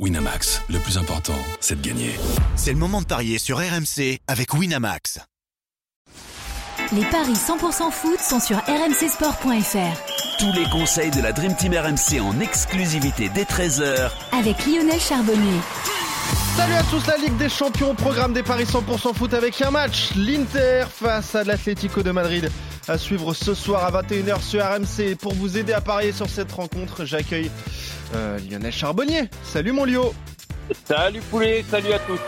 Winamax, le plus important, c'est de gagner. C'est le moment de parier sur RMC avec Winamax. Les paris 100% foot sont sur rmcsport.fr. Tous les conseils de la Dream Team RMC en exclusivité dès 13h Avec Lionel Charbonnier. Salut à tous, la Ligue des Champions, programme des paris 100% foot avec un match. L'Inter face à l'Atlético de Madrid à suivre ce soir à 21h sur RMC. Pour vous aider à parier sur cette rencontre, j'accueille euh, Lionel Charbonnier. Salut mon Lio. Salut Poulet, salut à tous.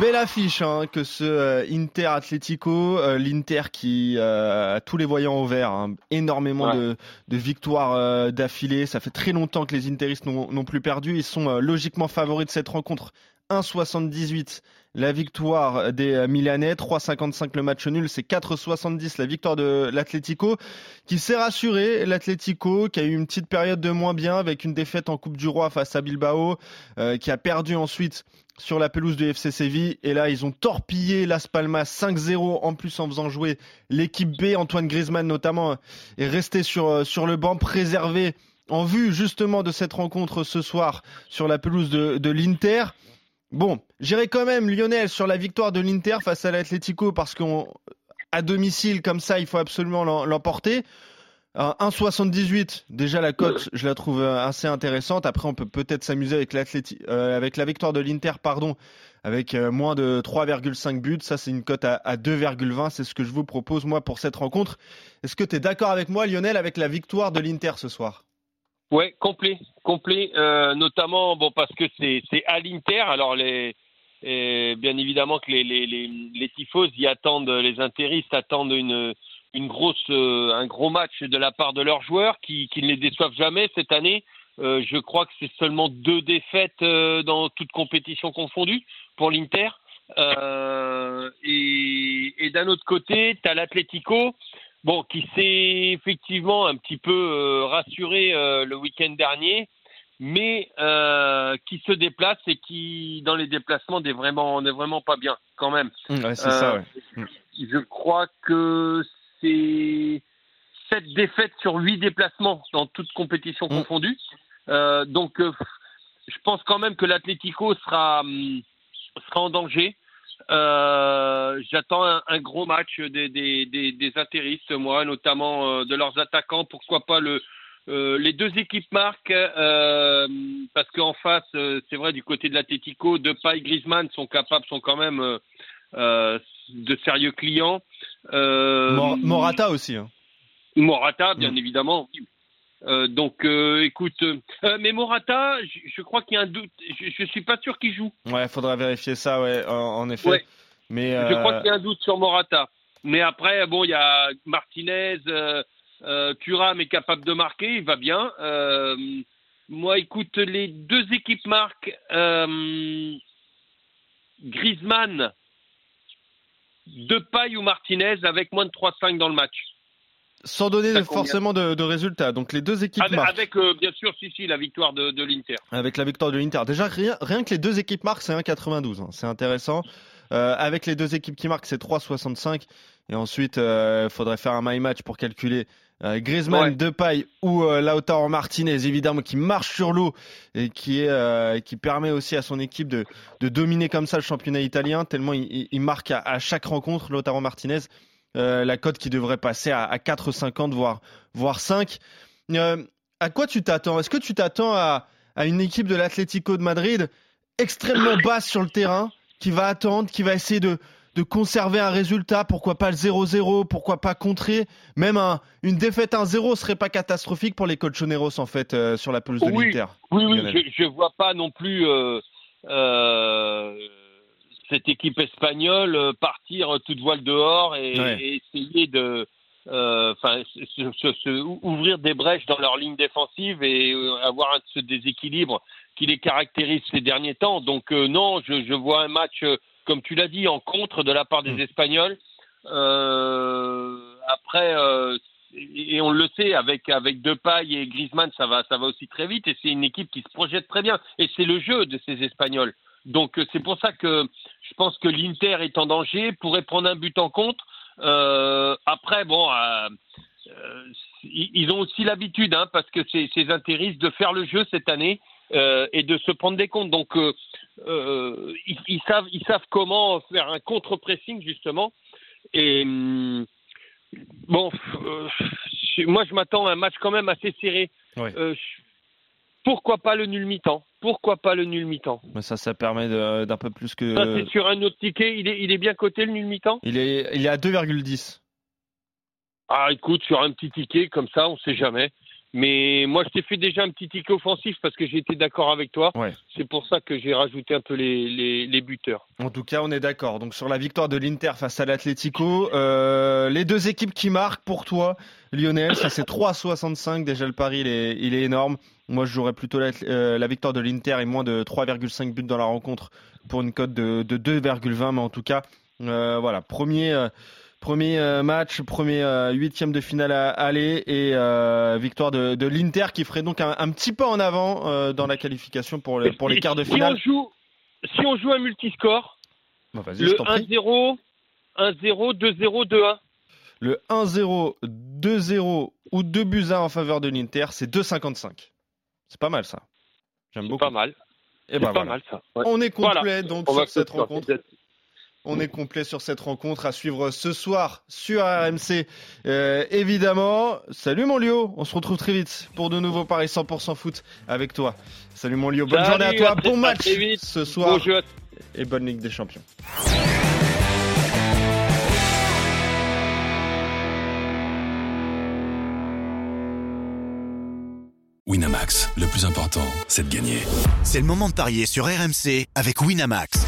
Belle affiche hein, que ce euh, Inter Atlético, euh, l'Inter qui a tous les voyants au vert, hein. énormément de, de, victoires d'affilée. Ça fait très longtemps que les Interistes n'ont plus perdu. Ils sont logiquement favoris de cette rencontre. 1,78 la victoire des Milanais, 3,55 le match nul, c'est 4,70 la victoire de l'Atlético qui s'est rassuré. L'Atlético qui a eu une petite période de moins bien avec une défaite en Coupe du Roi face à Bilbao, euh, qui a perdu ensuite sur la pelouse du FC Séville. Et là, ils ont torpillé Las Palmas 5-0 en plus en faisant jouer l'équipe B. Antoine Griezmann notamment est resté sur, euh, sur le banc, préservé en vue justement de cette rencontre ce soir sur la pelouse de, de l'Inter. Bon, j'irai quand même Lionel sur la victoire de l'Inter face à l'Atlético parce qu'à domicile comme ça, il faut absolument l'emporter. 1,78, déjà la cote, je la trouve euh, assez intéressante. Après, on peut peut-être s'amuser avec, euh, avec la victoire de l'Inter, pardon, avec euh, moins de 3,5 buts. Ça, c'est une cote à, à 2,20. C'est ce que je vous propose, moi, pour cette rencontre. Est-ce que tu es d'accord avec moi, Lionel, avec la victoire de l'Inter ce soir? Ouais, complet, complet, euh, notamment bon parce que c'est à l'Inter. Alors les bien évidemment que les les les, les y attendent, les intéristes attendent une une grosse euh, un gros match de la part de leurs joueurs qui qui ne les déçoivent jamais cette année. Euh, je crois que c'est seulement deux défaites dans toute compétition confondue pour l'Inter. Et, et d'un autre côté, tu as l'Atlético bon, qui s'est effectivement un petit peu euh, rassuré euh, le week-end dernier, mais euh, qui se déplace et qui, dans les déplacements, n'est vraiment, n'est vraiment pas bien quand même. Mmh, ouais, c'est ça, ouais. Mmh. Je crois que c'est sept défaites sur huit déplacements dans toute compétition mmh. confondue. donc, je pense quand même que l'Atlético sera, hum, sera en danger. Euh, J'attends un, un, gros match des, des, des, des intéristes, moi, notamment euh, de leurs attaquants. Pourquoi pas le, euh, les deux équipes marquent parce qu'en face, c'est vrai, du côté de l'Atletico, Depay, Griezmann sont capables, sont quand même de sérieux clients. Morata aussi. Hein. Morata, bien mmh. évidemment. Euh, donc, euh, écoute, euh, mais Morata, je, je crois qu'il y a un doute. Je, je suis pas sûr qu'il joue. Ouais, faudra vérifier ça, ouais, en, en effet. Ouais. Mais je crois qu'il y a un doute sur Morata. Mais après, bon, il y a Martinez, Thuram est capable de marquer, il va bien. moi, écoute, les deux équipes marquent. Griezmann, Depay ou Martinez avec moins de 3-5 dans le match. Sans donner forcément de, de, résultats. Donc les deux équipes avec, marquent. Avec euh, bien sûr, si, si, la victoire de, de l'Inter. Avec la victoire de l'Inter. Déjà, rien, rien que les deux équipes marquent, c'est 1,92. Hein. C'est intéressant. Euh, avec les deux équipes qui marquent, c'est 3,65. Et ensuite, il euh, faudrait faire un my match pour calculer euh, Griezmann, ouais. Depay ou euh, Lautaro Martinez, évidemment, qui marche sur l'eau et qui, est, euh, qui permet aussi à son équipe de, de dominer comme ça le championnat italien, tellement il, il marque à, à, chaque rencontre, Lautaro Martinez. Euh, la cote qui devrait passer à, à 4,50 voire voire 5. Euh, à quoi tu t'attends? Est-ce que tu t'attends à, à, une équipe de l'Atlético de Madrid extrêmement basse sur le terrain, qui va attendre, qui va essayer de, de conserver un résultat, pourquoi pas le 0-0, pourquoi pas contrer, même un, une défaite 1-0 serait pas catastrophique pour les Colchoneros en fait euh, sur la pelouse de oui, l'Inter. Oui, oui, je, je vois pas non plus euh, cette équipe espagnole euh, partir toute voile dehors et, ouais. et essayer de enfin euh, ouvrir des brèches dans leur ligne défensive et euh, avoir un, ce déséquilibre qui les caractérise ces derniers temps. Donc euh, non, je, je, vois un match, comme tu l'as dit, en contre de la part des mmh. Espagnols. après, et on le sait, avec avec Depay et Griezmann, ça va, ça va aussi très vite et c'est une équipe qui se projette très bien. Et c'est le jeu de ces Espagnols. Donc c'est pour ça que je pense que l'Inter est en danger, pourrait prendre un but en compte. Euh, après, bon, euh, euh, ils ont aussi l'habitude, hein, parce que ces, ces intéristes, de faire le jeu cette année et de se prendre des comptes. Donc, ils, ils, savent, ils savent comment faire un contre-pressing, justement. Et hum, bon, moi, je m'attends à un match quand même assez serré. Ouais. Je- pourquoi pas le nul mi-temps? Pourquoi pas le nul mi-temps? Mais ça, ça permet d'un peu plus que. Ça, c'est sur un autre ticket. Il est, il est bien coté, le nul mi-temps? Il est, il est à 2,10. Ah, écoute, sur un petit ticket, comme ça, on sait jamais. Mais moi, je t'ai fait déjà un petit ticket offensif parce que été d'accord avec toi. Ouais. C'est pour ça que j'ai rajouté un peu les, les, les buteurs. En tout cas, on est d'accord. Donc sur la victoire de l'Inter face à l'Atlético, euh, les deux équipes qui marquent pour toi, Lionel, ça c'est 3,65. Déjà le pari, il est, il est énorme. Moi, je jouerais plutôt la, euh, la victoire de l'Inter et moins de 3,5 buts dans la rencontre pour une cote de, de 2,20. Mais en tout cas, euh, voilà, premier. Premier euh, match, premier euh, huitième de finale à aller et euh, victoire de, de l'Inter qui ferait donc un, un petit pas en avant dans la qualification pour, le- pour les quarts de si finale. on joue, si on joue un multiscore, je le t'en prie. 1-0, 1-0, 2-0, 2-1. Le 1-0, 2-0 ou 2 buts à en faveur de l'Inter, c'est 2,55. C'est pas mal ça. J'aime beaucoup. pas mal. Et C'est ben pas voilà. mal ça. Ouais. On est complet Voilà. donc On sur cette faire rencontre. On est complet sur cette rencontre à suivre ce soir sur RMC. Euh, évidemment, salut mon Lio, on se retrouve très vite pour de nouveaux paris 100% foot avec toi. Salut mon Lio, bonne Salut, journée à toi, à bon match vite. ce soir Bon et bonne Ligue des Champions. Winamax, le plus important, c'est de gagner. C'est le moment de parier sur RMC avec Winamax.